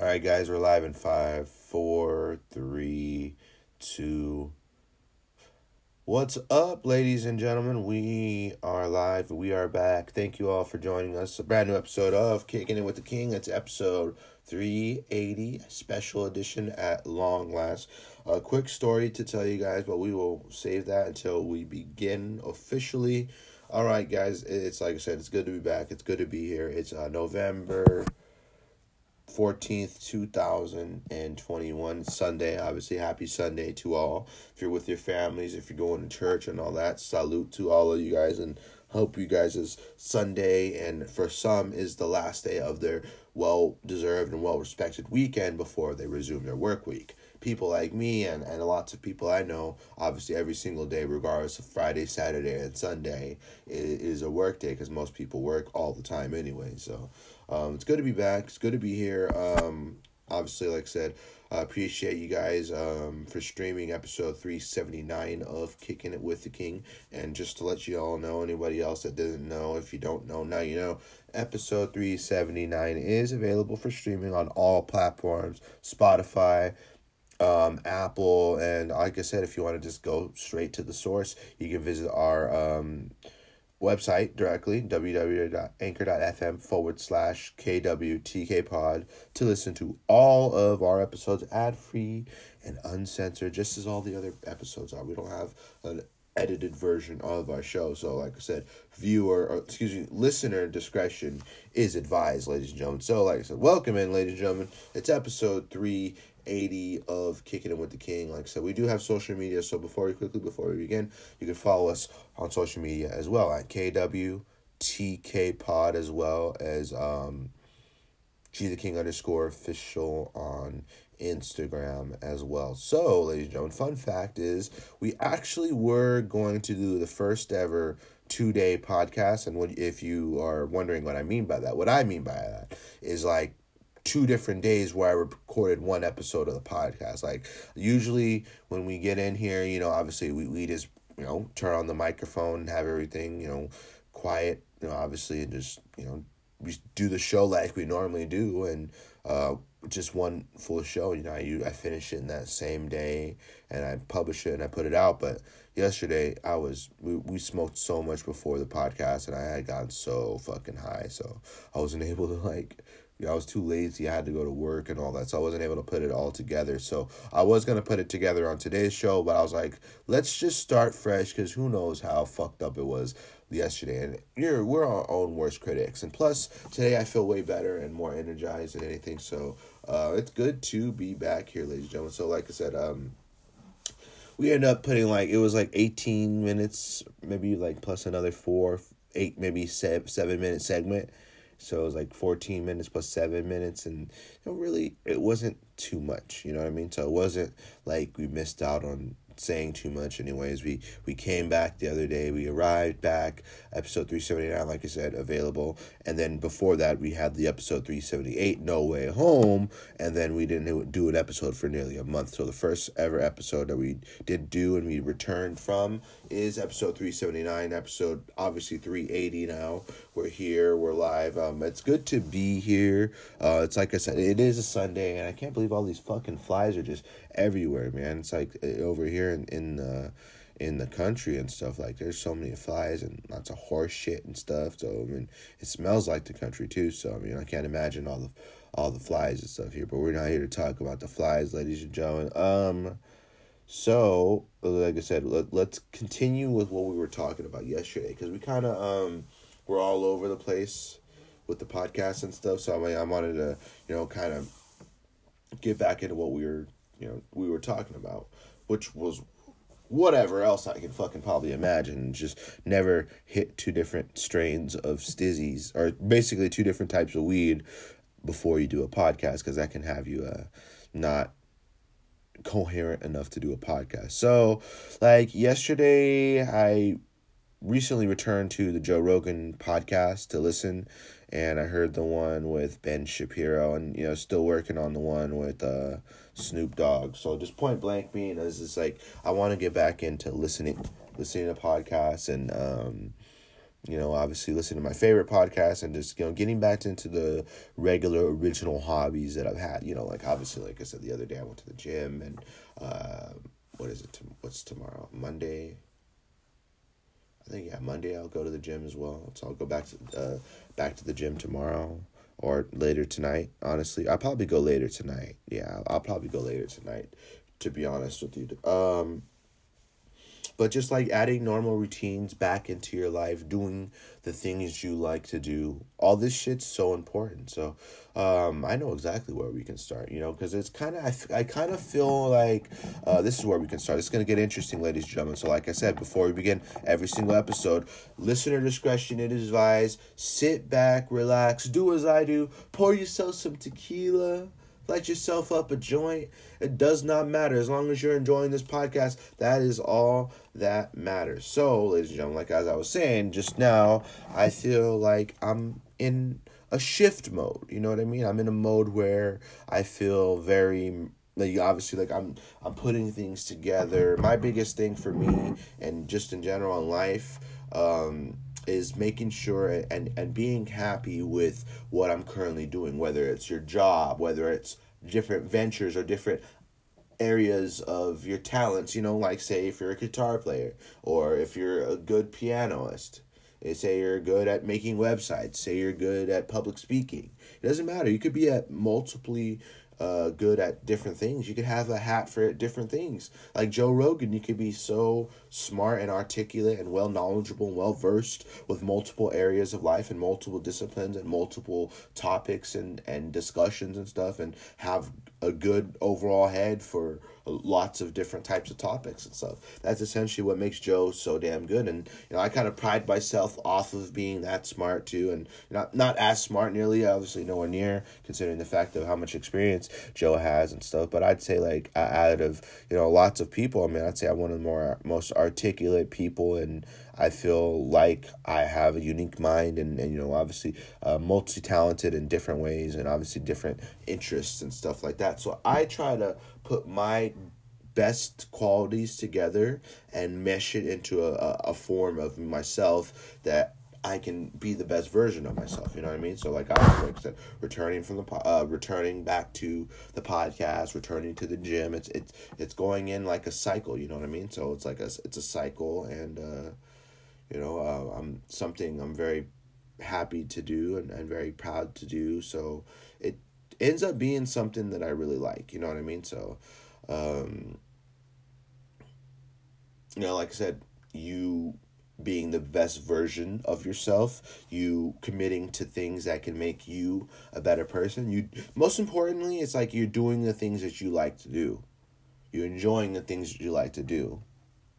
All right, guys, we're live in five, four, three, two. What's up, ladies and gentlemen? We are live. We are back. Thank you all for joining us. A brand new episode of Kicking It with the King. It's episode 380, special edition at long last. A quick story to tell you guys, but we will save that until we begin officially. All right, guys, it's like I said, it's good to be back. It's good to be here. It's uh, November 14th, 2021, Sunday. Obviously, happy Sunday to all. If you're with your families, if you're going to church and all that, salute to all of you guys and hope you guys is Sunday and for some is the last day of their well deserved and well respected weekend before they resume their work week. People like me and, and lots of people I know, obviously every single day, regardless of Friday, Saturday, and Sunday, is, is a work day because most people work all the time anyway. So um, it's good to be back. It's good to be here. Um, obviously, like I said, I appreciate you guys um, for streaming episode 379 of Kicking It With the King. And just to let you all know, anybody else that doesn't know, if you don't know, now you know, episode 379 is available for streaming on all platforms Spotify, um, Apple, and like I said, if you want to just go straight to the source, you can visit our um, website directly www.anchor.fm forward slash kwtk pod to listen to all of our episodes ad free and uncensored just as all the other episodes are. We don't have an edited version of our show so like i said viewer or excuse me listener discretion is advised ladies and gentlemen. So like i said welcome in ladies and gentlemen. It's episode 380 of kicking it with the king like i said we do have social media so before we quickly before we begin you can follow us on social media as well at kwtk pod as well as um G the King underscore official on Instagram as well. So, ladies and gentlemen, fun fact is we actually were going to do the first ever two day podcast. And what if you are wondering what I mean by that, what I mean by that is like two different days where I recorded one episode of the podcast. Like usually when we get in here, you know, obviously we, we just, you know, turn on the microphone, have everything, you know, quiet, you know, obviously and just, you know, we do the show like we normally do and uh just one full show. You know I, I finish it in that same day and i publish it and i put it out. But yesterday i was we, we smoked so much before the podcast and i had gotten so fucking high. So i wasn't able to like you know, I was too lazy. I had to go to work and all that, so I wasn't able to put it all together. So I was gonna put it together on today's show, but I was like, let's just start fresh, cause who knows how fucked up it was yesterday. And you're we're our own worst critics. And plus, today I feel way better and more energized than anything. So uh, it's good to be back here, ladies and gentlemen. So like I said, um, we ended up putting like it was like eighteen minutes, maybe like plus another four, eight, maybe seven seven minute segment. So it was like 14 minutes plus seven minutes. And you know, really, it wasn't too much. You know what I mean? So it wasn't like we missed out on saying too much anyways we we came back the other day we arrived back episode 379 like i said available and then before that we had the episode 378 no way home and then we didn't do an episode for nearly a month so the first ever episode that we did do and we returned from is episode 379 episode obviously 380 now we're here, we're live. Um, it's good to be here. Uh, it's like I said, it is a Sunday, and I can't believe all these fucking flies are just everywhere, man. It's like uh, over here in in the in the country and stuff like there's so many flies and lots of horse shit and stuff so i mean it smells like the country too so i mean i can't imagine all the all the flies and stuff here but we're not here to talk about the flies ladies and gentlemen um so like i said let, let's continue with what we were talking about yesterday because we kind of um we're all over the place with the podcast and stuff so i mean i wanted to you know kind of get back into what we were you know we were talking about which was whatever else I can fucking probably imagine. Just never hit two different strains of stizzies or basically two different types of weed before you do a podcast because that can have you uh, not coherent enough to do a podcast. So, like yesterday, I recently returned to the Joe Rogan podcast to listen and I heard the one with Ben Shapiro, and you know, still working on the one with uh, Snoop Dogg. So just point blank, mean is just like I want to get back into listening, listening to podcasts, and um, you know, obviously listening to my favorite podcasts, and just you know, getting back into the regular original hobbies that I've had. You know, like obviously, like I said the other day, I went to the gym, and uh, what is it? What's tomorrow? Monday. Yeah, Monday I'll go to the gym as well. So I'll go back to uh, back to the gym tomorrow or later tonight. Honestly, I'll probably go later tonight. Yeah, I'll probably go later tonight. To be honest with you, um, but just like adding normal routines back into your life, doing the things you like to do, all this shit's so important. So, um, I know exactly where we can start, you know, because it's kind of, I, I kind of feel like uh, this is where we can start. It's going to get interesting, ladies and gentlemen. So, like I said, before we begin every single episode, listener discretion is advised. Sit back, relax, do as I do, pour yourself some tequila light yourself up a joint. It does not matter. As long as you're enjoying this podcast, that is all that matters. So, ladies and gentlemen, like as I was saying just now, I feel like I'm in a shift mode. You know what I mean? I'm in a mode where I feel very like obviously like I'm I'm putting things together. My biggest thing for me and just in general in life um is making sure and and being happy with what I'm currently doing, whether it's your job, whether it's different ventures or different areas of your talents, you know, like say if you're a guitar player or if you're a good pianist. Eh, say you're good at making websites, say you're good at public speaking. It doesn't matter. You could be at multiply uh, good at different things. You could have a hat for different things. Like Joe Rogan, you could be so smart and articulate and well knowledgeable and well versed with multiple areas of life and multiple disciplines and multiple topics and, and discussions and stuff and have a good overall head for lots of different types of topics and stuff. That's essentially what makes Joe so damn good. And you know, I kind of pride myself off of being that smart too, and not not as smart nearly, obviously nowhere near, considering the fact of how much experience Joe has and stuff. But I'd say like out of you know lots of people, I mean, I'd say I'm one of the more most articulate people and I feel like I have a unique mind and, and you know, obviously uh, multi talented in different ways and obviously different interests and stuff like that. So I try to put my best qualities together and mesh it into a, a form of myself that I can be the best version of myself. You know what I mean? So like I like said, returning from the uh, returning back to the podcast, returning to the gym. It's it's it's going in like a cycle. You know what I mean? So it's like a it's a cycle, and uh, you know, uh, I'm something I'm very happy to do and, and very proud to do. So ends up being something that I really like. You know what I mean? So, um, you know, like I said, you being the best version of yourself, you committing to things that can make you a better person. You most importantly, it's like you're doing the things that you like to do. You're enjoying the things that you like to do.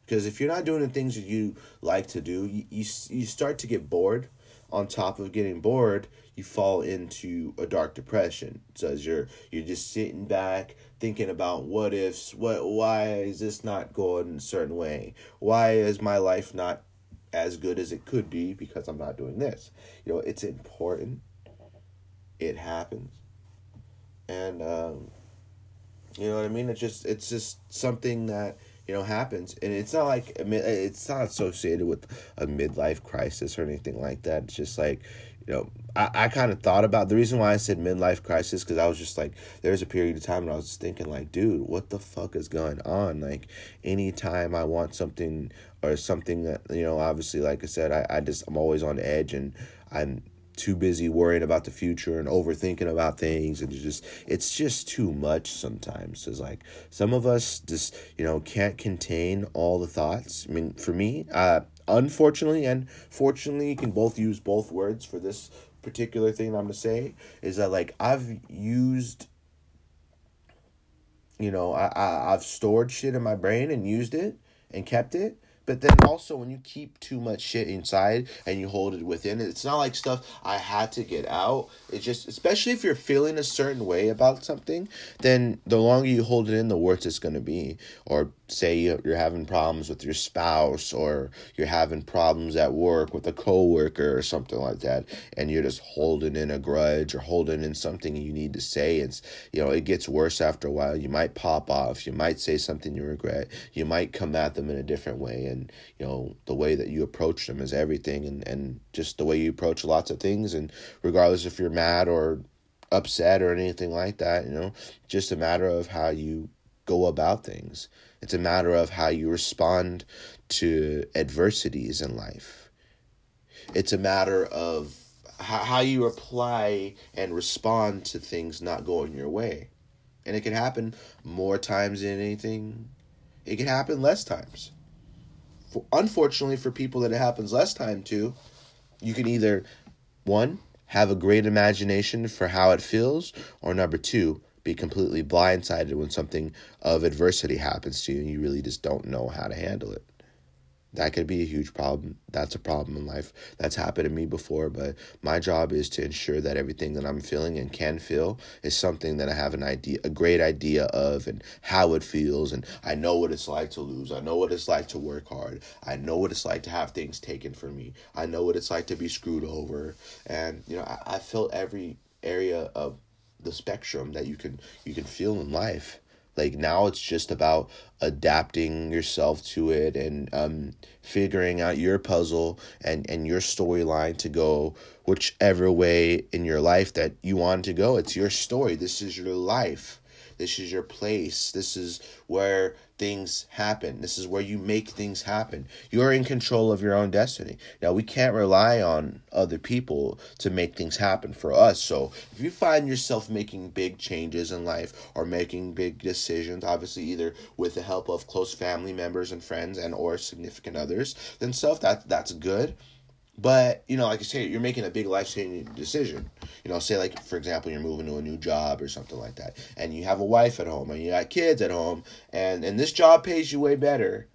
Because if you're not doing the things that you like to do, you, you, you start to get bored. On top of getting bored, you fall into a dark depression. So as you're you're just sitting back thinking about what ifs, what why is this not going a certain way? Why is my life not as good as it could be because I'm not doing this? You know, it's important. It happens. And um, you know what I mean? It's just it's just something that you know happens. And it's not like it's not associated with a midlife crisis or anything like that. It's just like you know i, I kind of thought about the reason why i said midlife crisis because i was just like there's a period of time when i was thinking like dude what the fuck is going on? Like anytime i want something or something that you know obviously like i said i, I just i'm always on edge and i'm too busy worrying about the future and overthinking about things and just it's just too much sometimes. It's like some of us just you know can't contain all the thoughts. I mean for me uh unfortunately and fortunately you can both use both words for this particular thing i'm gonna say is that like i've used you know I, I i've stored shit in my brain and used it and kept it but then also when you keep too much shit inside and you hold it within, it's not like stuff I had to get out. It's just especially if you're feeling a certain way about something, then the longer you hold it in, the worse it's gonna be. Or say you're having problems with your spouse or you're having problems at work with a coworker or something like that and you're just holding in a grudge or holding in something you need to say. It's you know it gets worse after a while. You might pop off. You might say something you regret. You might come at them in a different way. And you know the way that you approach them is everything and and just the way you approach lots of things and regardless if you're mad or upset or anything like that you know just a matter of how you go about things it's a matter of how you respond to adversities in life. It's a matter of how you apply and respond to things not going your way. And it can happen more times than anything. It can happen less times. For, unfortunately, for people that it happens less time to, you can either, one, have a great imagination for how it feels, or number two, be completely blindsided when something of adversity happens to you and you really just don't know how to handle it. That could be a huge problem. That's a problem in life. That's happened to me before, but my job is to ensure that everything that I'm feeling and can feel is something that I have an idea, a great idea of, and how it feels. And I know what it's like to lose. I know what it's like to work hard. I know what it's like to have things taken from me. I know what it's like to be screwed over. And, you know, I, I felt every area of the spectrum that you can you can feel in life like now it's just about adapting yourself to it and um, figuring out your puzzle and, and your storyline to go whichever way in your life that you want to go. It's your story. This is your life this is your place. This is where things happen. This is where you make things happen. You're in control of your own destiny. Now, we can't rely on other people to make things happen for us. So, if you find yourself making big changes in life or making big decisions, obviously either with the help of close family members and friends and or significant others, then stuff that that's good. But you know, like I say, you're making a big life changing decision. You know, say like for example, you're moving to a new job or something like that, and you have a wife at home and you got kids at home, and and this job pays you way better,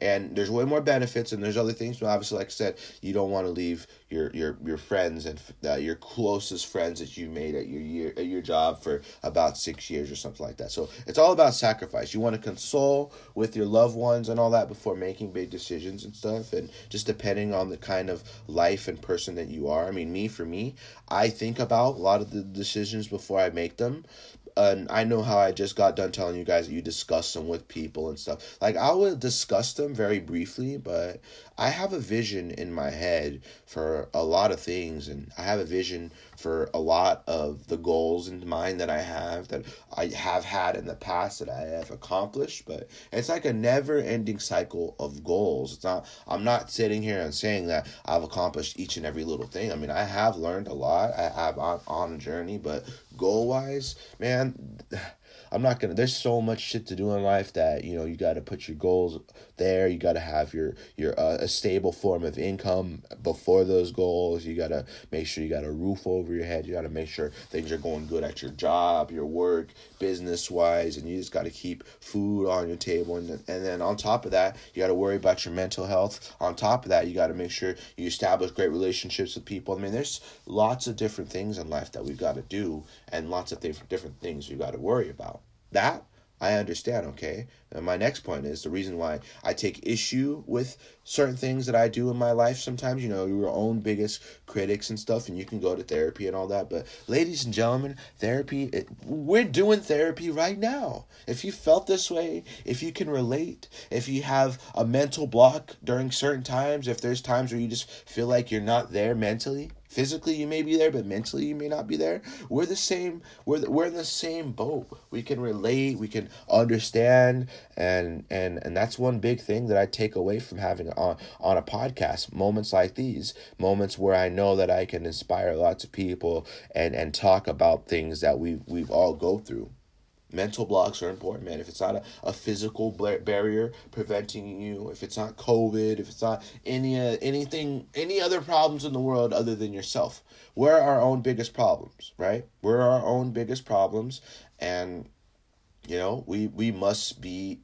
and there's way more benefits and there's other things but obviously like i said you don't want to leave your your your friends and uh, your closest friends that you made at your year at your job for about six years or something like that. So it's all about sacrifice. You want to console with your loved ones and all that before making big decisions and stuff and just depending on the kind of life and person that you are. I mean me for me i think about a lot of the decisions before i make them and I know how I just got done telling you guys that you discuss them with people and stuff. Like I will discuss them very briefly, but I have a vision in my head for a lot of things, and I have a vision for a lot of the goals in mind that I have that I have had in the past that I have accomplished. But it's like a never-ending cycle of goals. It's not. I'm not sitting here and saying that I've accomplished each and every little thing. I mean, I have learned a lot. I have on on a journey, but goal-wise, man I'm not gonna. There's so much shit to do in life that you know you got to put your goals there. You got to have your your uh, a stable form of income before those goals. You got to make sure you got a roof over your head. You got to make sure things are going good at your job, your work, business wise, and you just got to keep food on your table. And and then on top of that, you got to worry about your mental health. On top of that, you got to make sure you establish great relationships with people. I mean, there's lots of different things in life that we've got to do, and lots of different things you got to worry about. That I understand, okay? And my next point is the reason why I take issue with certain things that I do in my life sometimes, you know, your own biggest critics and stuff, and you can go to therapy and all that. But, ladies and gentlemen, therapy, it, we're doing therapy right now. If you felt this way, if you can relate, if you have a mental block during certain times, if there's times where you just feel like you're not there mentally, physically you may be there but mentally you may not be there. We're the same we're the, we're in the same boat. We can relate we can understand and and and that's one big thing that I take away from having on on a podcast. Moments like these moments where I know that I can inspire lots of people and and talk about things that we we've all go through mental blocks are important man. If it's not a, a physical barrier preventing you if it's not covid if it's not any uh, anything any other problems in the world other than yourself we're our own biggest problems right? We're our own biggest problems. And you know we we must be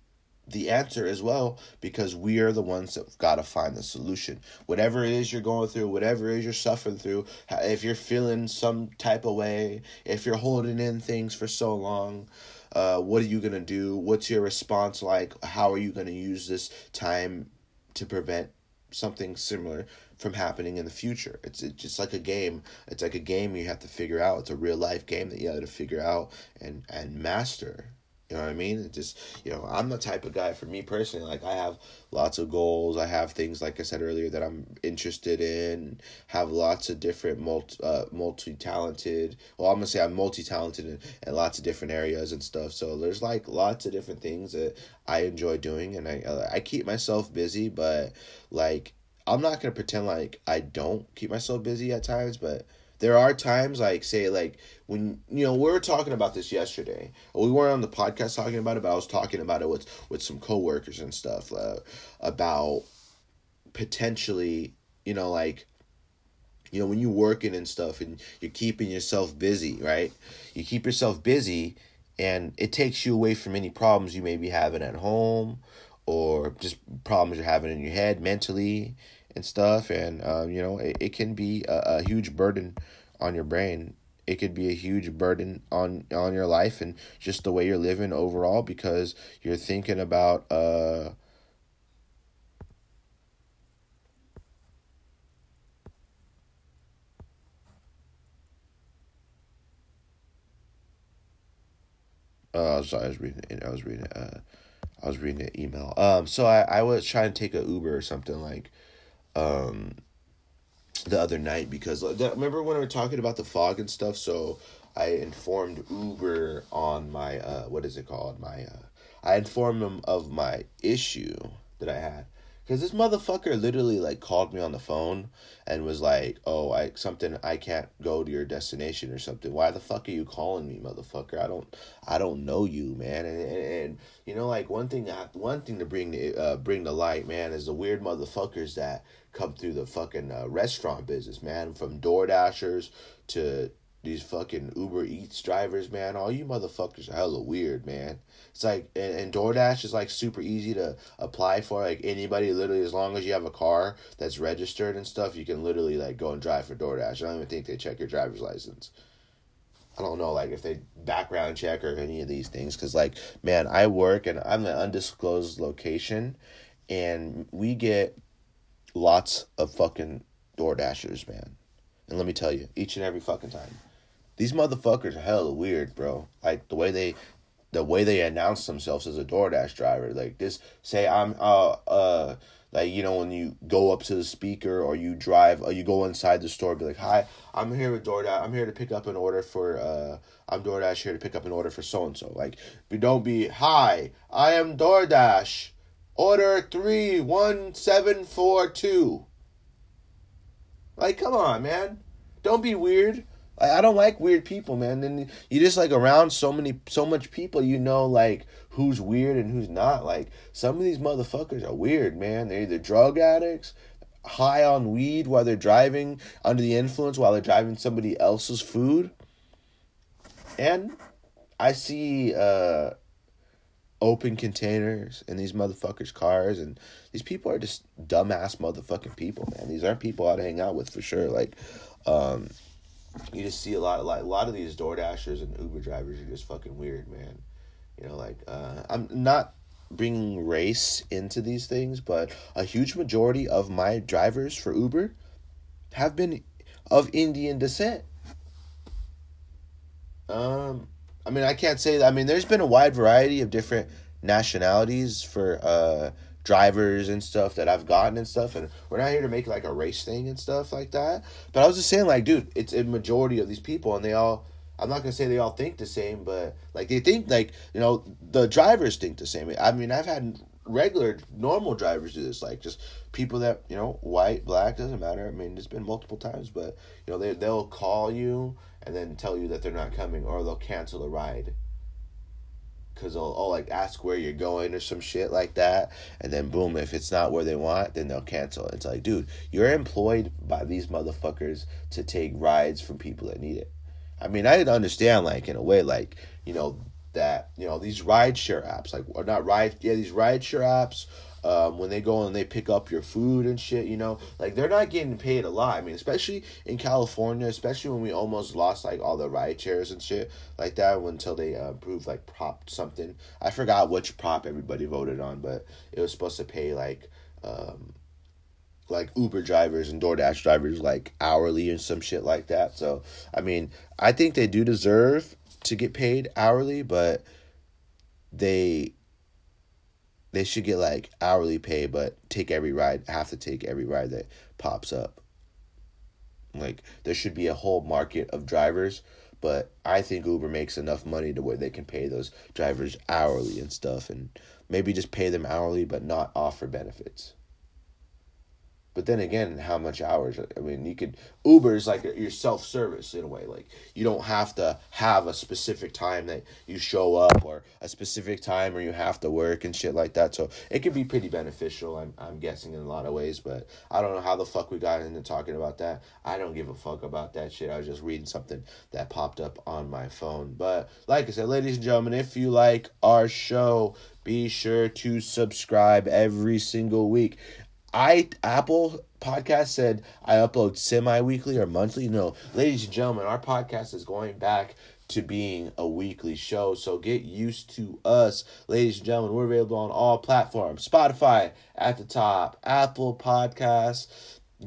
the answer as well because we are the ones that got to find the solution. Whatever it is you're going through, whatever it is you're suffering through, if you're feeling some type of way, if you're holding in things for so long, uh, what are you going to do? What's your response like? How are you going to use this time to prevent something similar from happening in the future? It's, it's just like a game. It's like a game you have to figure out. It's a real life game that you have to figure out and, and master. You know what I mean? It just you know, I'm the type of guy for me personally, like I have lots of goals. I have things like I said earlier that I'm interested in, have lots of different multi uh, multi talented well I'm gonna say I'm multi talented in, in lots of different areas and stuff. So there's like lots of different things that I enjoy doing and I uh, I keep myself busy, but like I'm not gonna pretend like I don't keep myself busy at times, but there are times like say like when you know we were talking about this yesterday. We weren't on the podcast talking about it but i was talking about it with with some coworkers and stuff uh, about potentially you know like you know when you're working and stuff and you're keeping yourself busy right? You keep yourself busy and it takes you away from any problems you may be having at home or just problems you're having in your head mentally and stuff and um, you know it, it can be a, a huge burden on your brain it could be a huge burden on on your life and just the way you're living overall because you're thinking about uh Uh, sorry, I was reading. I was reading. Uh, I was reading an email. Um, so I, I was trying to take a Uber or something like, um, the other night because remember when we were talking about the fog and stuff. So I informed Uber on my uh, what is it called? My uh, I informed them of my issue that I had because this motherfucker literally like called me on the phone and was like, "Oh, I something I can't go to your destination or something. Why the fuck are you calling me, motherfucker? I don't I don't know you, man." And and, and you know, like one thing one thing to bring uh bring to light, man, is the weird motherfuckers that come through the fucking uh, restaurant business, man, from Door Dashers to these fucking Uber Eats drivers, man. All you motherfuckers are hella weird, man. It's like and, and DoorDash is like super easy to apply for. Like anybody, literally, as long as you have a car that's registered and stuff, you can literally like go and drive for DoorDash. I don't even think they check your driver's license. I don't know, like if they background check or any of these things, because like man, I work and I'm an undisclosed location, and we get lots of fucking Door Dashers, man. And let me tell you, each and every fucking time. These motherfuckers are hella weird, bro. Like the way they the way they announce themselves as a DoorDash driver. Like this say I'm uh uh like you know when you go up to the speaker or you drive or you go inside the store be like hi i'm here with doordash i'm here to pick up an order for uh i'm doordash here to pick up an order for so and so like but don't be hi i am doordash. Order 31742 like come on man. Don't be weird I don't like weird people, man. And you just like around so many, so much people, you know, like who's weird and who's not. Like some of these motherfuckers are weird, man. They're either drug addicts, high on weed while they're driving, under the influence while they're driving somebody else's food. And I see uh, open containers in these motherfuckers' cars, and these people are just dumbass motherfucking people, man. These aren't people I'd hang out with for sure. Like, um, you just see a lot like a lot of these Door Dashers and Uber drivers are just fucking weird, man. You know, like uh, I'm not bringing race into these things, but a huge majority of my drivers for Uber have been of Indian descent. Um, I mean, I can't say that. I mean, there's been a wide variety of different nationalities for uh drivers and stuff that I've gotten and stuff, and we're not here to make like a race thing and stuff like that. But I was just saying, like, dude, it's a majority of these people, and they all. I'm not gonna say they all think the same, but like they think like you know the drivers think the same. I mean, I've had regular normal drivers do this, like just people that you know white, black doesn't matter. I mean, it's been multiple times, but you know they they'll call you and then tell you that they're not coming, or they'll cancel a ride because they'll, they'll like ask where you're going or some shit like that. And then boom if it's not where they want then they'll cancel it's like dude you're employed by these motherfuckers to take rides from people that need it. I mean i didn't understand like in a way like you know that you know these ride share apps like or not ride yeah these ride share apps um, when they go and they pick up your food and shit, you know, like they're not getting paid a lot. I mean, especially in California, especially when we almost lost like all the ride shares and shit like that until they uh, approved like prop something. I forgot which prop everybody voted on, but it was supposed to pay like um, like Uber drivers and DoorDash drivers like hourly and some shit like that. So I mean, I think they do deserve to get paid hourly, but they they should get like hourly pay, but take every ride, have to take every ride that pops up. Like there should be a whole market of drivers, but I think Uber makes enough money to where they can pay those drivers hourly and stuff, and maybe just pay them hourly, but not offer benefits. But then again, how much hours? I mean, you could Uber is like your self service in a way. Like you don't have to have a specific time that you show up or a specific time where you have to work and shit like that. So it could be pretty beneficial. I'm I'm guessing in a lot of ways, but I don't know how the fuck we got into talking about that. I don't give a fuck about that shit. I was just reading something that popped up on my phone. But like I said, ladies and gentlemen, if you like our show, be sure to subscribe every single week. I Apple podcast said I upload semi weekly or monthly. No, ladies and gentlemen, our podcast is going back to being a weekly show. So get used to us, ladies and gentlemen. We're available on all platforms Spotify at the top, Apple Podcasts,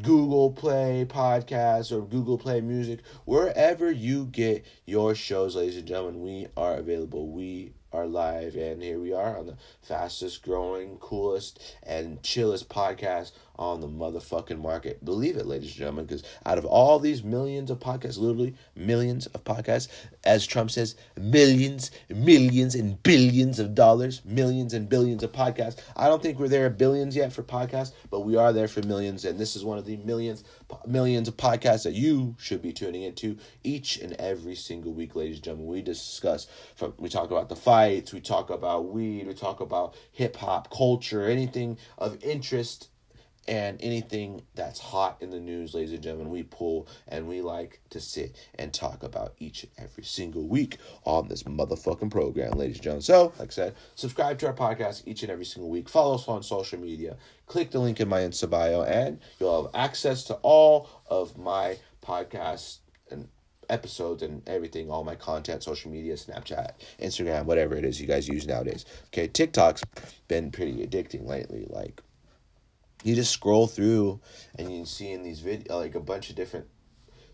Google Play Podcasts, or Google Play Music. Wherever you get your shows, ladies and gentlemen, we are available. We are live, and here we are on the fastest growing, coolest, and chillest podcast on the motherfucking market. Believe it, ladies and gentlemen, because out of all these millions of podcasts, literally millions of podcasts, as Trump says, millions, millions, and billions of dollars, millions and billions of podcasts. I don't think we're there at billions yet for podcasts, but we are there for millions, and this is one of the millions, millions of podcasts that you should be tuning into each and every single week, ladies and gentlemen. We discuss from we talk about the fights, we talk about weed, we talk about hip hop culture, anything of interest and anything that's hot in the news, ladies and gentlemen, we pull and we like to sit and talk about each and every single week on this motherfucking program, ladies and gentlemen. So, like I said, subscribe to our podcast each and every single week. Follow us on social media. Click the link in my Insta bio, and you'll have access to all of my podcasts and episodes and everything, all my content, social media, Snapchat, Instagram, whatever it is you guys use nowadays. Okay, TikTok's been pretty addicting lately. Like, you just scroll through and you can see in these video like a bunch of different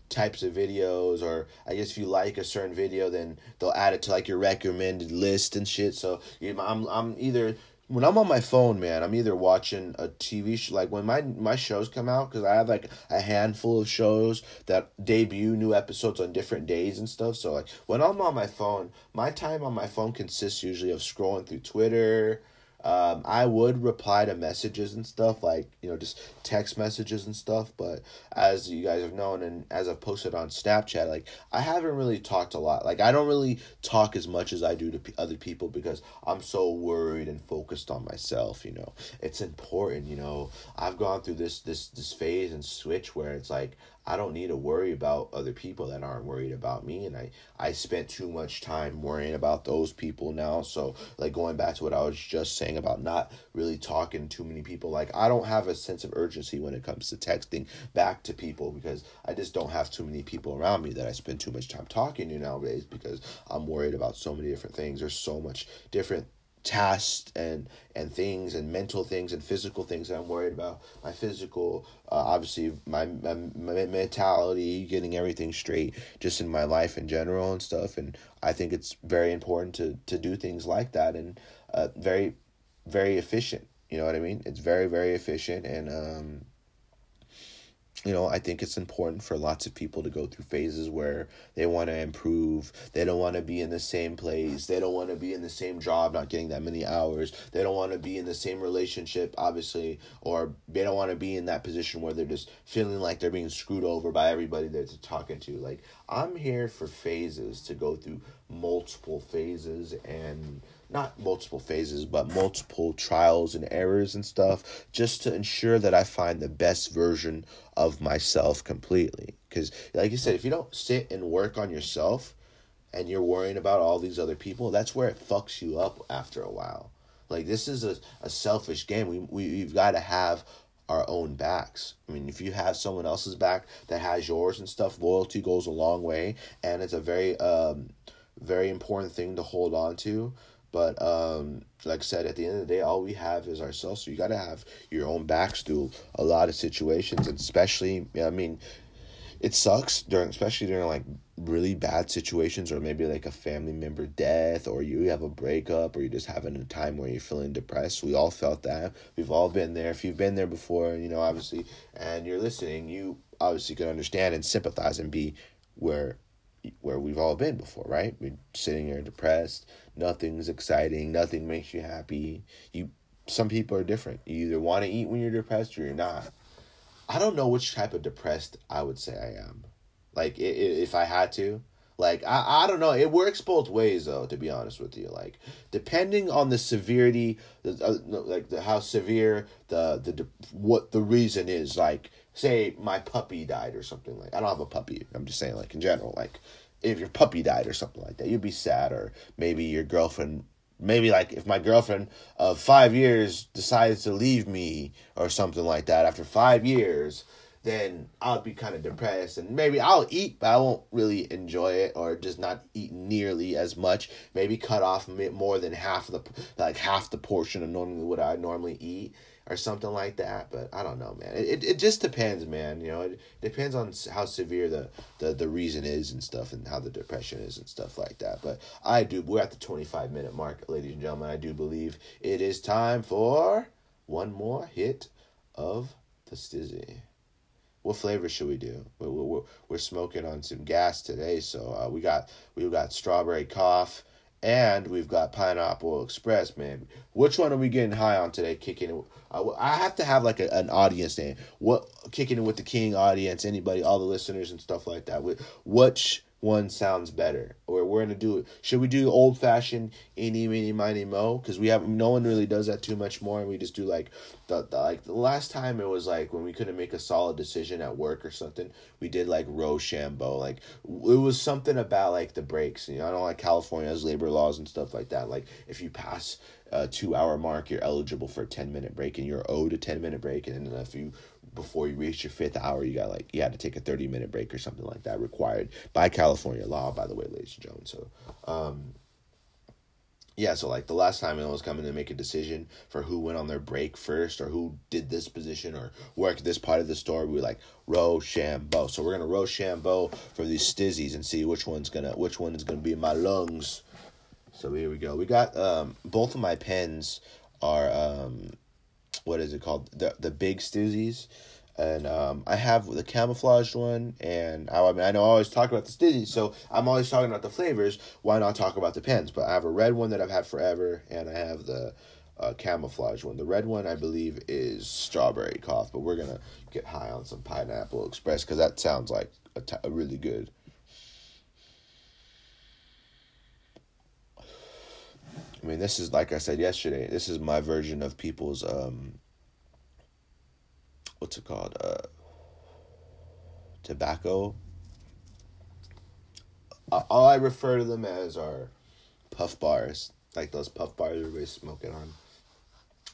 types of videos or i guess if you like a certain video then they'll add it to like your recommended list and shit. So i'm i'm either when i'm on my phone man i'm either watching a tv show like when my my shows come out because i have like a handful of shows that debut new episodes on different days and stuff. So like when i'm on my phone my time on my phone consists usually of scrolling through twitter um, I would reply to messages and stuff like you know just text messages and stuff, but as you guys have known and as I've posted on Snapchat, like I haven't really talked a lot. Like I don't really talk as much as I do to p- other people because I'm so worried and focused on myself. You know, it's important. You know, I've gone through this this this phase and switch where it's like I don't need to worry about other people that aren't worried about me. And I, I spent too much time worrying about those people now. So, like, going back to what I was just saying about not really talking to too many people, like, I don't have a sense of urgency when it comes to texting back to people because I just don't have too many people around me that I spend too much time talking to nowadays because I'm worried about so many different things. There's so much different tasks and and things and mental things and physical things that I'm worried about. My physical, uh, obviously, my, my my mentality, getting everything straight, just in my life in general and stuff. And I think it's very important to to do things like that and uh, very very efficient. You know what I mean? It's very very efficient and um you know, I think it's important for lots of people to go through phases where they want to improve. They don't want to be in the same place. They don't want to be in the same job, not getting that many hours. They don't want to be in the same relationship, obviously, or they don't want to be in that position where they're just feeling like they're being screwed over by everybody they're talking to. Like, I'm here for phases to go through multiple phases and not multiple phases, but multiple trials and errors and stuff, just to ensure that I find the best version of myself completely. Because, like you said, if you don't sit and work on yourself and you're worrying about all these other people, that's where it fucks you up after a while. Like, this is a, a selfish game. We, we, we've got to have our own backs. I mean, if you have someone else's back that has yours and stuff, loyalty goes a long way, and it's a very, um, very important thing to hold on to. But um, like I said, at the end of the day, all we have is ourselves. So you got to have your own backs through a lot of situations, and especially, I mean, it sucks during, especially during like really bad situations, or maybe like a family member death, or you have a breakup, or you're just having a time where you're feeling depressed. We all felt that. We've all been there. If you've been there before, you know, obviously, and you're listening, you obviously can understand and sympathize and be where where we've all been before, right? We're sitting here depressed. Nothing's exciting. Nothing makes you happy. You, some people are different. You either want to eat when you're depressed or you're not. I don't know which type of depressed I would say I am. Like if I had to, like I, I don't know. It works both ways though. To be honest with you, like depending on the severity, uh, like the, how severe the the what the reason is. Like say my puppy died or something like I don't have a puppy. I'm just saying like in general like if your puppy died or something like that, you'd be sad or maybe your girlfriend maybe like if my girlfriend of 5 years decides to leave me or something like that after 5 years, then I'll be kind of depressed and maybe I'll eat but I won't really enjoy it or just not eat nearly as much. Maybe cut off more than half of the like half the portion of normally what I normally eat or something like that. But I don't know, man. It, it just depends, man. You know, it depends on how severe the, the, the reason is and stuff and how the depression is and stuff like that. But I do, we're at the 25 minute mark, ladies and gentlemen. I do believe it is time for one more hit of the Stizzy. What flavor should we do? We're, we're, we're smoking on some gas today, so uh, we got we got strawberry cough and we've got Pineapple Express, man. Which one are we getting high on today? Kicking it. I have to have like a, an audience name. What kicking it with the king audience? Anybody, all the listeners and stuff like that. Which one sounds better. Or we're gonna do it should we do old fashioned eeny meeny miny mo? Because we have no one really does that too much more and we just do like the, the like the last time it was like when we couldn't make a solid decision at work or something we did like rochambeau like it was something about like the breaks you know? I don't like california's labor laws and stuff like that. Like if you pass a two hour mark you're eligible for a 10 minute break and you're owed a 10 minute break and then if you before you reach your fifth hour, you got like you had to take a thirty minute break or something like that, required by California law, by the way, ladies and gentlemen. So, um, yeah, so like the last time it was coming to make a decision for who went on their break first or who did this position or worked this part of the store, we were like Rochambeau. So we're gonna Rochambeau for these stizzies and see which one's gonna which one is gonna be in my lungs. So here we go. We got um both of my pens are um what is it called the the big stizzies and um, I have the camouflaged one, and I, I mean I know I always talk about the stizzies, so I'm always talking about the flavors. Why not talk about the pens? But I have a red one that I've had forever, and I have the uh, camouflage one. The red one I believe is strawberry cough, but we're gonna get high on some pineapple express because that sounds like a, t- a really good. I mean, this is like I said yesterday. This is my version of people's um. What's it called? Uh. tobacco. Uh, all I refer to them as are puff bars, like those puff bars everybody's smoking on.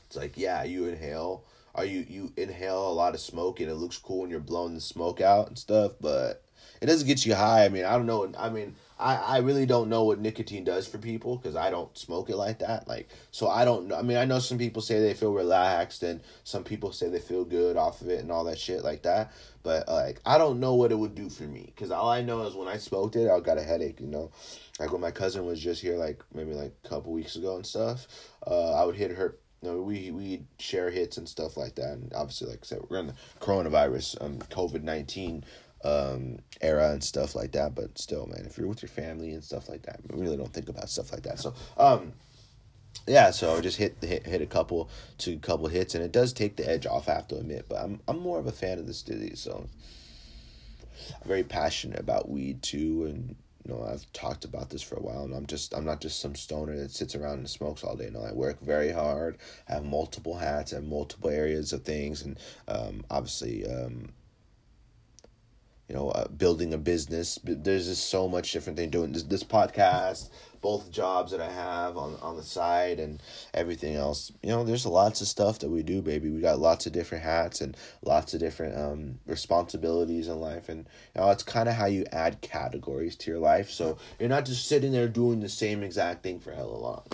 It's like yeah, you inhale. Are you you inhale a lot of smoke and it looks cool when you're blowing the smoke out and stuff, but it doesn't get you high. I mean, I don't know. I mean, I, I really don't know what nicotine does for people because I don't smoke it like that. Like, so I don't know. I mean, I know some people say they feel relaxed and some people say they feel good off of it and all that shit like that. But uh, like, I don't know what it would do for me because all I know is when I smoked it, I got a headache. You know, like when my cousin was just here, like maybe like a couple weeks ago and stuff. Uh, I would hit her. You know, we we share hits and stuff like that, and obviously, like I said, we're in the coronavirus, um, COVID nineteen um, era and stuff like that. But still, man, if you're with your family and stuff like that, we really don't think about stuff like that. So, um, yeah, so I just hit hit hit a couple a couple hits, and it does take the edge off. I have to admit, but I'm I'm more of a fan of the Stizzy, so I'm very passionate about weed too, and you know I've talked about this for a while, and I'm just I'm not just some stoner that sits around and smokes all day. No, I work very hard, I have multiple hats, have multiple areas of things, and um, obviously um, you know, uh, building a business. There's just so much different thing doing this, this podcast, both jobs that I have on on the side, and everything else. You know, there's lots of stuff that we do, baby. We got lots of different hats and lots of different um, responsibilities in life, and you know, it's kind of how you add categories to your life. So you're not just sitting there doing the same exact thing for hella long.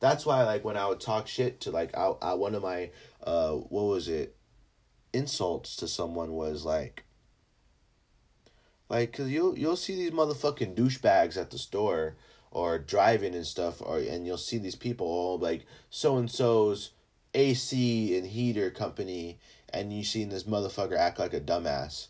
That's why, like, when I would talk shit to like, I, I one of my, uh, what was it, insults to someone was like like, cause you'll you'll see these motherfucking douchebags at the store or driving and stuff, or and you'll see these people all like so and so's AC and heater company, and you see this motherfucker act like a dumbass,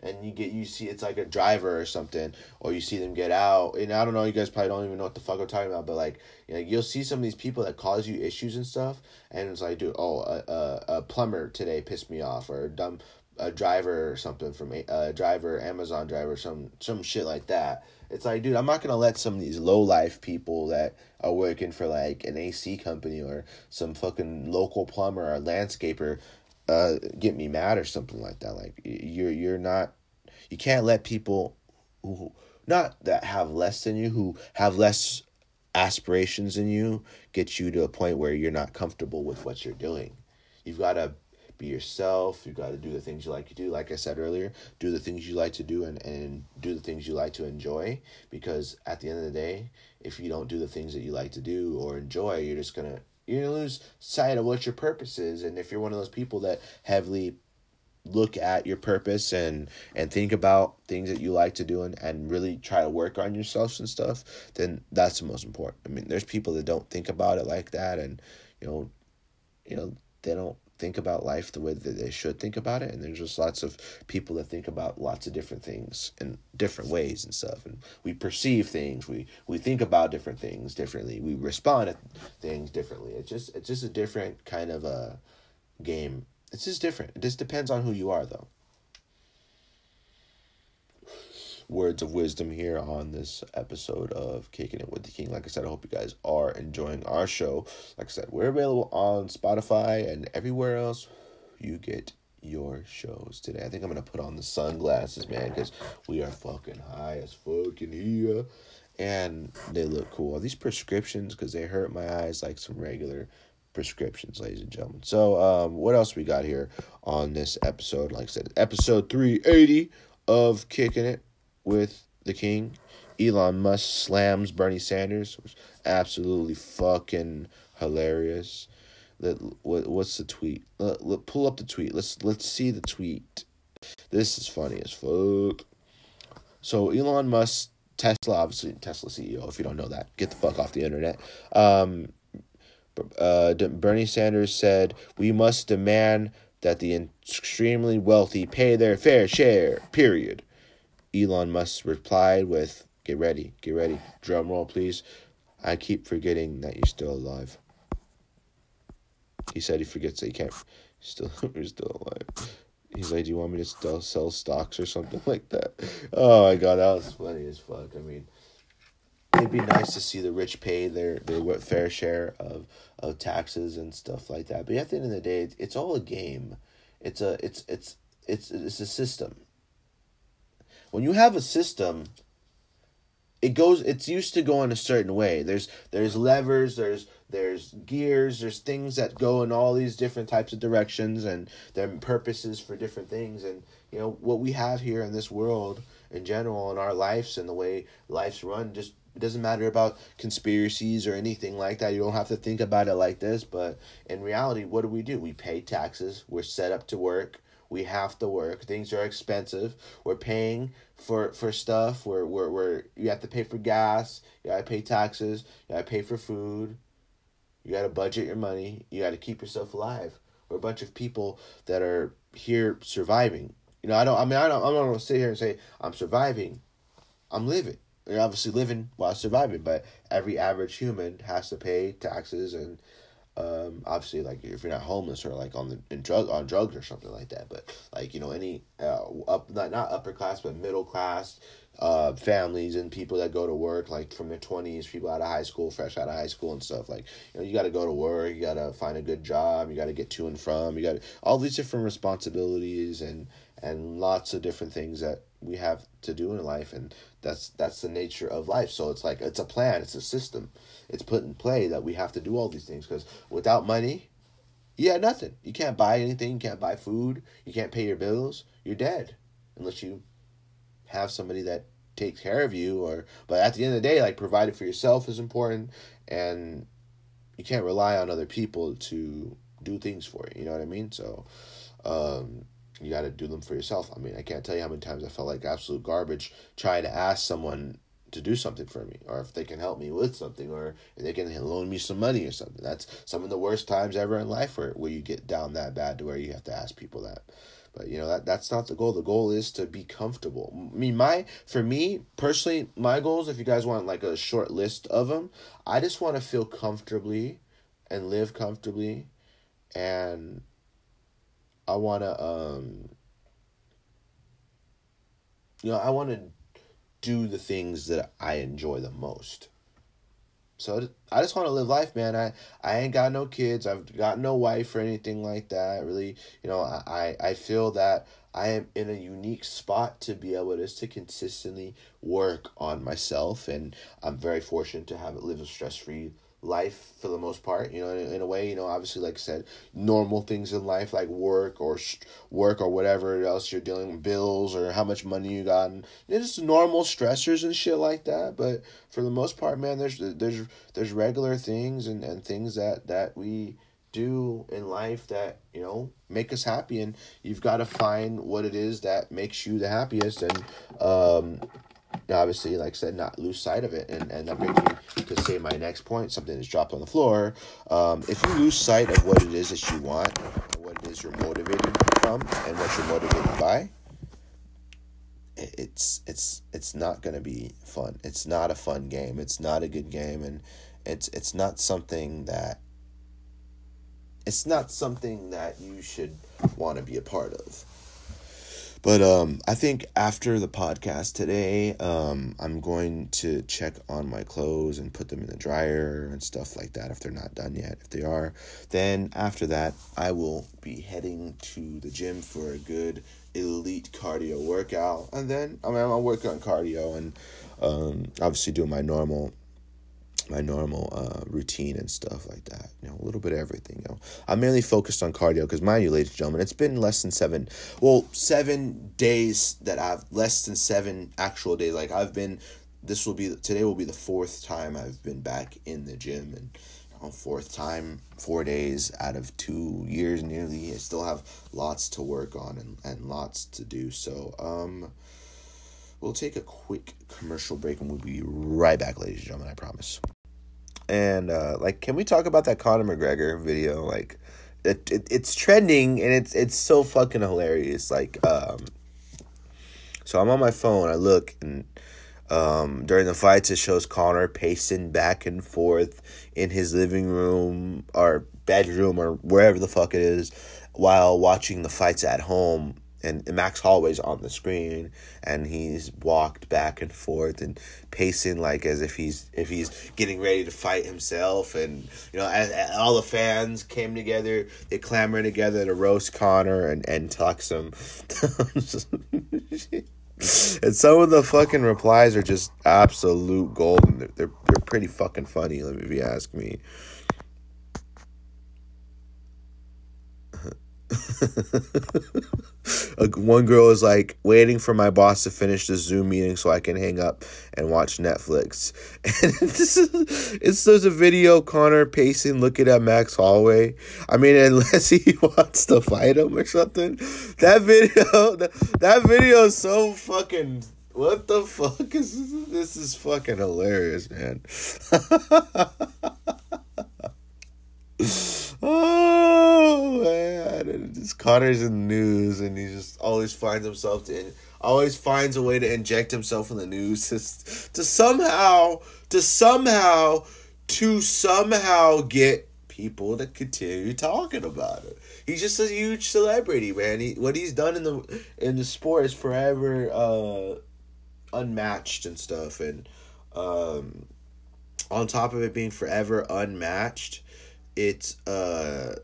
and you get you see it's like a driver or something, or you see them get out, and I don't know, you guys probably don't even know what the fuck I'm talking about, but like, you know, you'll see some of these people that cause you issues and stuff, and it's like, dude, oh, a, a, a plumber today pissed me off, or a dumb a driver or something from a driver, Amazon driver, some some shit like that. It's like, dude, I'm not gonna let some of these low life people that are working for like an AC company or some fucking local plumber or landscaper uh, get me mad or something like that. Like you're you're not, you can't let people who not that have less than you who have less aspirations than you get you to a point where you're not comfortable with what you're doing. You've got to be yourself. You got to do the things you like to do. Like I said earlier, do the things you like to do and, and do the things you like to enjoy. Because at the end of the day, if you don't do the things that you like to do or enjoy, you're just going to you're gonna lose sight of what your purpose is. And if you're one of those people that heavily look at your purpose and and think about things that you like to do and, and really try to work on yourself and stuff, then that's the most important. I mean, there's people that don't think about it like that and you know, you know, they don't think about life the way that they should think about it and there's just lots of people that think about lots of different things in different ways and stuff and we perceive things we we think about different things differently we respond to things differently. It's just it's just a different kind of a game. It's just different. It just depends on who you are though words of wisdom here on this episode of Kicking It with the King. Like I said, I hope you guys are enjoying our show. Like I said, we're available on Spotify and everywhere else you get your shows today. I think I'm gonna put on the sunglasses, man, because we are fucking high as fucking here. And they look cool. Are these prescriptions? Because they hurt my eyes like some regular prescriptions, ladies and gentlemen. So, um, what else we got here on this episode? Like I said, episode 380 of Kicking It with the king. Elon Musk slams Bernie Sanders, which absolutely fucking hilarious. Let what what's the tweet? Let, let, pull up the tweet. Let's let's see the tweet. This is funny as fuck. So Elon Musk, Tesla, obviously Tesla CEO. If you don't know that, get the fuck off the internet. Um, uh, Bernie Sanders said we must demand that the extremely wealthy pay their fair share. Period. Elon Musk replied with, Get ready, get ready. Drum roll, please. I keep forgetting that you're still alive. He said he forgets that he can't. Still, you're still alive. He's like, Do you want me to still sell stocks or something like that? Oh my god, that was funny as fuck. I mean, it'd be nice to see the rich pay their their fair share of of taxes and stuff like that. But at the end of the day, it's, it's all a game. It's a it's it's it's it's a system when you have a system it goes it's used to going a certain way. There's there's levers there's there's gears there's things that go in all these different types of directions and there are purposes for different things. And you know what we have here in this world in general in our lives and the way life's run just it doesn't matter about conspiracies or anything like that. You don't have to think about it like this. But in reality what do we do? We pay taxes. We're set up to work we have to work. Things are expensive. We're paying for for stuff. We're, we're, we're you have to pay for gas. You gotta pay taxes. You gotta pay for food. You gotta budget your money. You gotta keep yourself alive. We're a bunch of people that are here surviving. You know i don't i mean i don't i'm not gonna sit here and say i'm surviving. I'm living. You're obviously living while surviving but every average human has to pay taxes and um, obviously like if you're not homeless or like on the in drug on drugs or something like that but like you know any uh, up not not upper class but middle class uh, families and people that go to work like from their 20s people out of high school fresh out of high school and stuff like you know you got to go to work you got to find a good job you got to get to and from you got all these different responsibilities and and lots of different things that we have to do in life and that's that's the nature of life. So it's like it's a plan it's a system. It's put in play that we have to do all these things because without money have nothing. You can't buy anything you can't buy food you can't pay your bills you're dead. Unless you have somebody that takes care of you or but at the end of the day like providing for yourself is important and you can't rely on other people to do things for you you know what i mean? So um you got to do them for yourself. I mean, I can't tell you how many times I felt like absolute garbage trying to ask someone to do something for me or if they can help me with something or if they can loan me some money or something. That's some of the worst times ever in life where, where you get down that bad to where you have to ask people that. But you know that that's not the goal. The goal is to be comfortable. I mean, my for me personally, my goals. If you guys want like a short list of them, I just want to feel comfortably, and live comfortably, and I want to um you know, I want to do the things that I enjoy the most. So I just want to live life, man. I, I ain't got no kids. I've got no wife or anything like that. Really, you know, I, I feel that I am in a unique spot to be able to, to consistently work on myself. And I'm very fortunate to have it live a stress free life for the most part you know in, in, a way you know obviously like i said normal things in life like work or sh- work or whatever else you're dealing with bills or how much money you got and just normal stressors and shit like that. But for the most part man there's there's there's regular things and, and things that that we do in life that you know make us happy. And you've got to find what it is that makes you the happiest. And um obviously, like I said, not lose sight of it. And, and that brings me to say my next point, something that's dropped on the floor. Um, if you lose sight of what it is that you want, what it is you're motivated from, and what you're motivated by, it's it's it's not gonna be fun. It's not a fun game. It's not a good game, and it's it's not something that it's not something that you should want to be a part of. But um, I think after the podcast today, um, I'm going to check on my clothes and put them in the dryer and stuff like that if they're not done yet. If they are, then after that, I will be heading to the gym for a good elite cardio workout. And then, I mean, I'm working on cardio and um, obviously doing my normal my normal uh, routine and stuff like that. You know, a little bit of everything. You know, I'm mainly focused on cardio because, mind you, ladies and gentlemen, it's been less than seven. Well, seven days that I've less than seven actual days. Like I've been. This will be today. Will be the fourth time I've been back in the gym and. On fourth time, four days out of two years nearly. I still have lots to work on and, and lots to do. So, um, we'll take a quick commercial break and we'll be right back, ladies and gentlemen. I promise and uh, like, can we talk about that Conor McGregor video? Like, it, it it's trending and it's it's so fucking hilarious. Like, um, so I'm on my phone. I look and um, during the fights, it shows Conor pacing back and forth in his living room or bedroom or wherever the fuck it is while watching the fights at home and Max Holloway's on the screen and he's walked back and forth and pacing like as if he's if he's getting ready to fight himself and you know as, as all the fans came together they clamored together to roast Conor and and talk some and some of the fucking replies are just absolute golden. They're, they're they're pretty fucking funny. If you ask me. one girl is like waiting for my boss to finish the Zoom meeting so I can hang up and watch Netflix. And this is, it's there's a video Conor pacing looking at Max Holloway. I mean, unless he wants to fight him or something. That video, that, that video is so fucking. What the fuck is this? This is fucking hilarious, man. oh man, it's Conor's in the news, and he just always finds himself to always finds a way to inject himself in the news to, to somehow to somehow to somehow get people to continue talking about it. He's just a huge celebrity, man. He what he's done in the in the sport is forever uh, unmatched and stuff, and um, on top of it being forever unmatched it's uh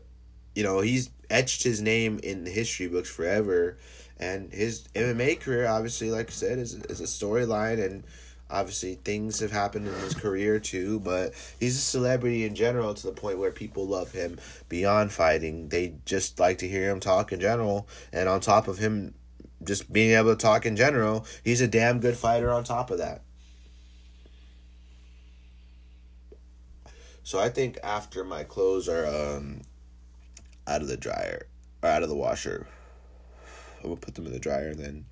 you know he's etched his name in the history books forever. And his MMA career obviously like I said is is a storyline and obviously things have happened in his career too but he's a celebrity in general to the point where people love him beyond fighting. They just like to hear him talk in general. And on top of him just being able to talk in general he's a damn good fighter on top of that So I think after my clothes are um, out of the dryer or out of the washer, I'm gonna put them in the dryer and then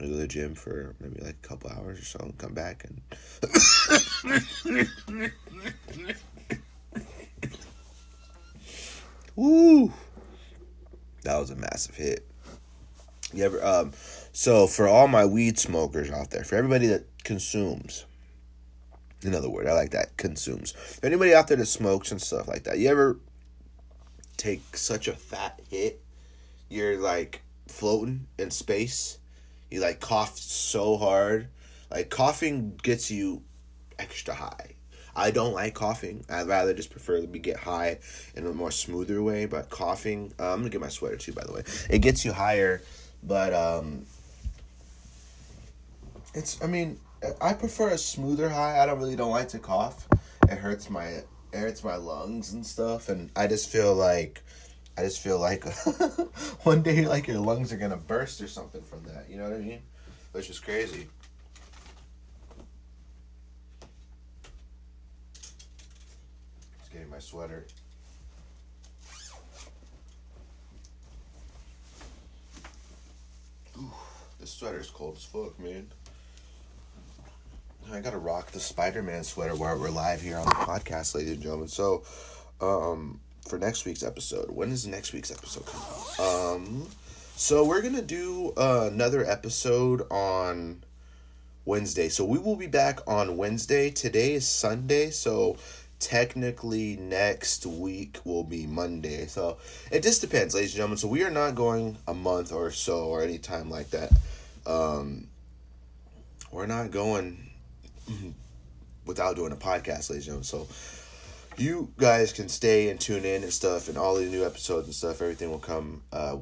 I'm gonna go to the gym for maybe like a couple hours or so and come back and. Woo! That was a massive hit. You ever um so for all my weed smokers out there, for everybody that consumes in other words, I like that. Consumes. Anybody out there that smokes and stuff like that, you ever take such a fat hit, you're like floating in space. You like cough so hard. Like coughing gets you extra high. I don't like coughing. I'd rather just prefer to be get high in a more smoother way. But coughing, uh, I'm gonna get my sweater too. By the way, it gets you higher, but um, it's. I mean, I prefer a smoother high. I don't really don't like to cough. It hurts my it hurts my lungs and stuff, and I just feel like I just feel like one day like your lungs are gonna burst or something from that. You know what I mean? Which is crazy. Just getting my sweater. Ooh, this sweater is cold as fuck, man. I gotta rock the Spider Man sweater while we're live here on the podcast, ladies and gentlemen. So, um, for next week's episode, when is next week's episode coming out? Um, so we're gonna do uh, another episode on Wednesday. So we will be back on Wednesday. Today is Sunday, so technically next week will be Monday. So it just depends, ladies and gentlemen. So we are not going a month or so or any time like that. Um, we're not going without doing a podcast, ladies and gentlemen. So you guys can stay and tune in and stuff, and all the new episodes and stuff. Everything will come uh,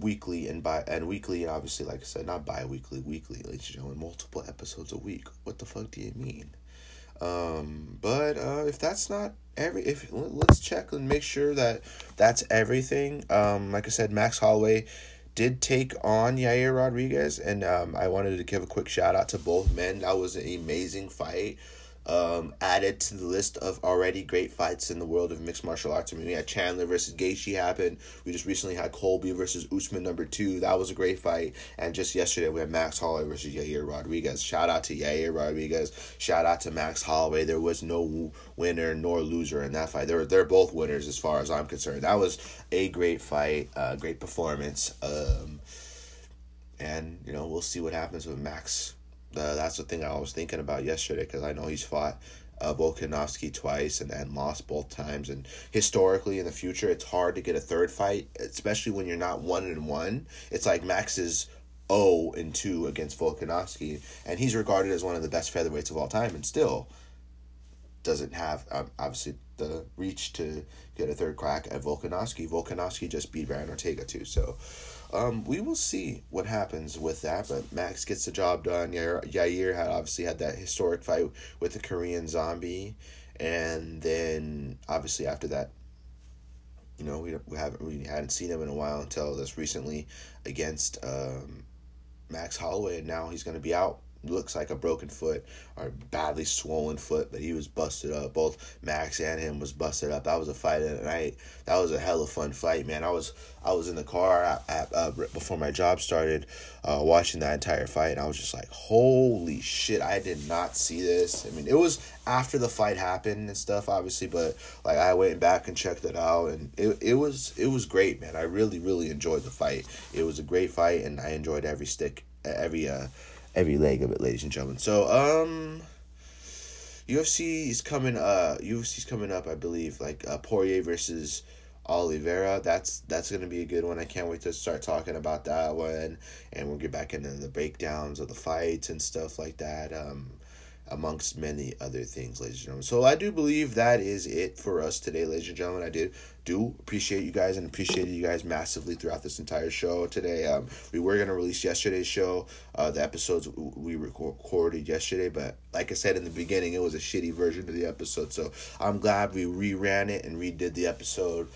weekly and by and weekly. Obviously, like I said, not bi-weekly, weekly, ladies and gentlemen. Multiple episodes a week. What the fuck do you mean? Um, but uh, if that's not every, if let's check and make sure that that's everything. Um, like I said, Max Holloway did take on Yair Rodriguez, and um, I wanted to give a quick shout out to both men. That was an amazing fight um, added to the list of already great fights in the world of mixed martial arts. I mean, we had Chandler versus Gaethje happen. We just recently had Colby versus Usman number two. That was a great fight. And just yesterday we had Max Holloway versus Yair Rodriguez. Shout out to Yair Rodriguez. Shout out to Max Holloway. There was no winner nor loser in that fight. They're they're both winners as far as I'm concerned. That was a great fight, uh, great performance. Um, and you know we'll see what happens with Max uh, that's the thing I was thinking about yesterday because I know he's fought uh, Volkanovski twice and, and lost both times. And historically, in the future, it's hard to get a third fight, especially when you're not one and one. It's like Max is 0 and 2 against Volkanovski, and he's regarded as one of the best featherweights of all time, and still doesn't have, um, obviously, the reach to get a third crack at Volkanovski. Volkanovski just beat Brian Ortega too, so um, we will see what happens with that. But Max gets the job done. Yair, Yair had obviously had that historic fight with the Korean Zombie, and then obviously after that, you know, we, we haven't we hadn't seen him in a while until this recently against um, Max Holloway, and now he's going to be out looks like a broken foot or badly swollen foot, but he was busted up. Both Max and him was busted up. That was a fight of the night. That was a hell of fun fight, man. I was I was in the car uh, before my job started, uh, watching that entire fight, and I was just like, holy shit! I did not see this. I mean, it was after the fight happened and stuff, obviously, but like I went back and checked it out, and it it was it was great, man. I really really enjoyed the fight. It was a great fight, and I enjoyed every stick, every uh every leg of it, ladies and gentlemen. So, um, UFC is coming. Uh, UFC is coming up, I believe. Like uh, Poirier versus Oliveira. That's that's gonna be a good one. I can't wait to start talking about that one, and we'll get back into the breakdowns of the fights and stuff like that. Um, amongst many other things, ladies and gentlemen. So I do believe that is it for us today, ladies and gentlemen. I did do appreciate you guys and appreciated you guys massively throughout this entire show today. Um, we were gonna release yesterday's show, uh, the episodes we recorded yesterday, but like I said in the beginning, it was a shitty version of the episode. So I'm glad we reran it and redid the episode.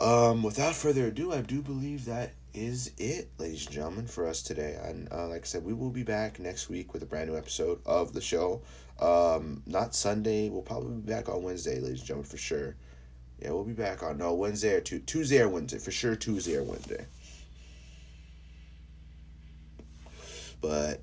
Um, without further ado, I do believe that is it, ladies and gentlemen, for us today. And uh, like I said, we will be back next week with a brand new episode of the show. Um, not Sunday. We'll probably be back on Wednesday, ladies and gentlemen, for sure. Yeah, we'll be back on no Wednesday or two, Tuesday or Wednesday for sure. Tuesday or Wednesday. But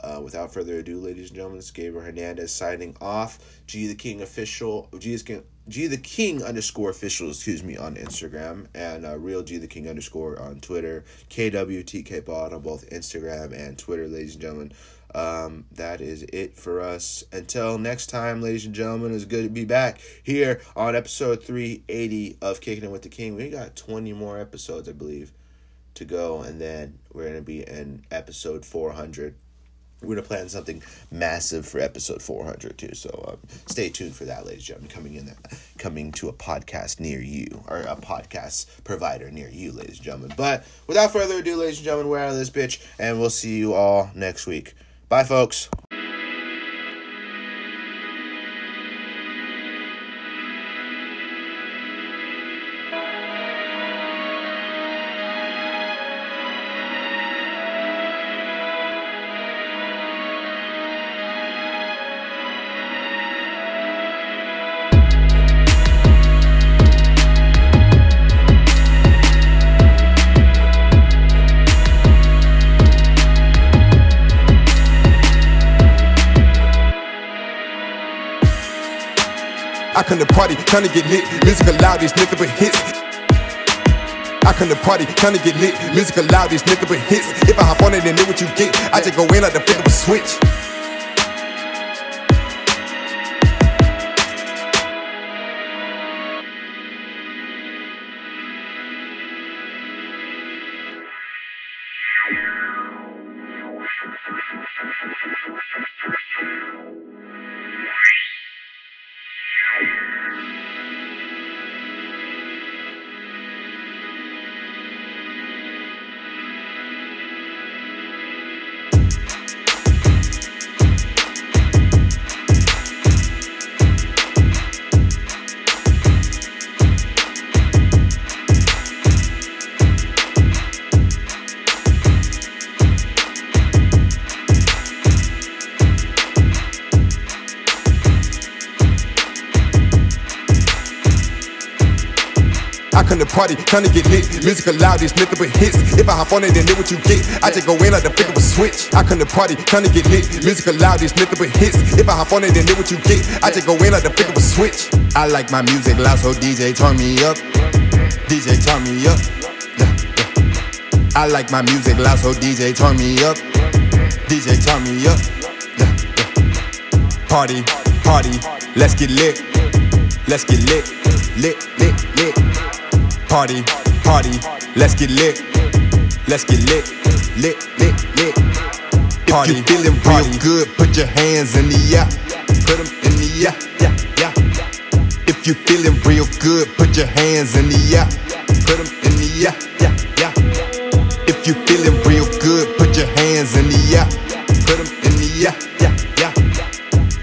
uh, without further ado, ladies and gentlemen, it's Gabriel Hernandez signing off. G the King official. G is King. G the King underscore official, excuse me, on Instagram and uh, real G the King underscore on Twitter. KWTK on both Instagram and Twitter, ladies and gentlemen. Um, that is it for us. Until next time, ladies and gentlemen, it's good to be back here on episode 380 of Kicking It with the King. We got 20 more episodes, I believe, to go, and then we're going to be in episode 400 we're gonna plan something massive for episode 400 too so um, stay tuned for that ladies and gentlemen coming in coming to a podcast near you or a podcast provider near you ladies and gentlemen. But without further ado ladies and gentlemen we're out of this bitch and we'll see you all next week. Bye folks party, trying to get lit. Music loud, these nigga but hits. I come to party, trying to get lit. Music loud, these nigga but hits. If I hop on it and know what you get, I just go in like the flip of a switch. Party, trying to get lit. Music loud, these nothing but hits. If I hop on it, then know what you get. I just go in like the flick of a switch. I come to party, trying to get lit. Music loud, these nothing but hits. If I hop on it, then know what you get. I just go in like the flick of a switch. I like my music loud, so DJ turn me up. DJ turn me up. Yeah, yeah. I like my music loud, so DJ turn me up. DJ turn me up. Yeah, yeah. Party, party, let's get lit. Let's get lit, lit, lit. Party, party, let's get lit. Let's get lit, lit, lit, lit. Party, if you feeling real good, put your hands in the air. Put them in the air, yeah, yeah. If you feeling real good, put your hands in the air. Put them in the air, yeah, yeah. If you feeling real good, put your hands in the air. Put them in the air, yeah, yeah.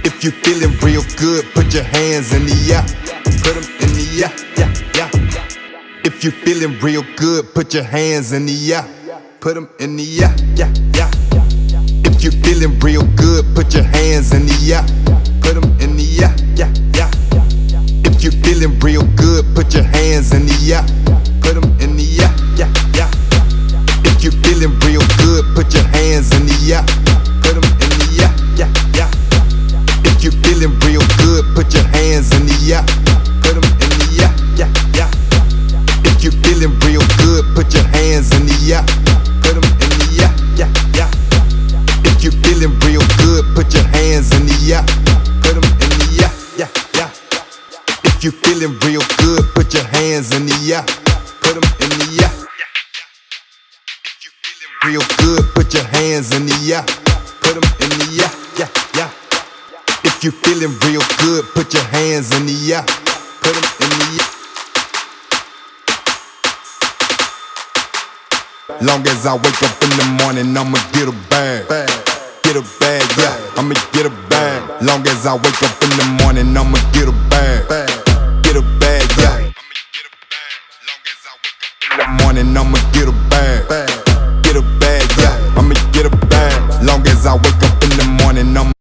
If you feeling real good, put your hands in the air. Put them in the air, yeah, yeah. If you're feeling real good, put your hands in the air. Put them in the air, yeah, yeah. If you're feeling real good, put your hands in the air. Put them in the air, yeah, yeah. If you're feeling real good, put your hands in the air. Put them in the air, yeah, yeah. If you feeling real good, put your hands in the air. Put them in the air, yeah, yeah. If you feeling real good, put your hands in the air. You feeling real good, put your hands in the air. Put them in the air, yeah, yeah. If you feeling real good, put your hands in the air. Put them in the air, yeah, yeah. If you feeling real good, put your hands in the air. Put them in the air. If you feeling real good, put your hands in the air. Put them in the air, yeah, yeah. If you feeling real good, put your hands in the air. Put them in the air. Long as I wake up in the morning, I'ma get a bag. Get a bag, yeah, I'ma get a bag. Long as I wake up in the morning, I'ma get a bag. Get a bag, yeah. Long as I wake up in the morning, I'ma get a bag. Get a bag, yeah, I'ma get a bag. Long as I wake up in the morning, I'ma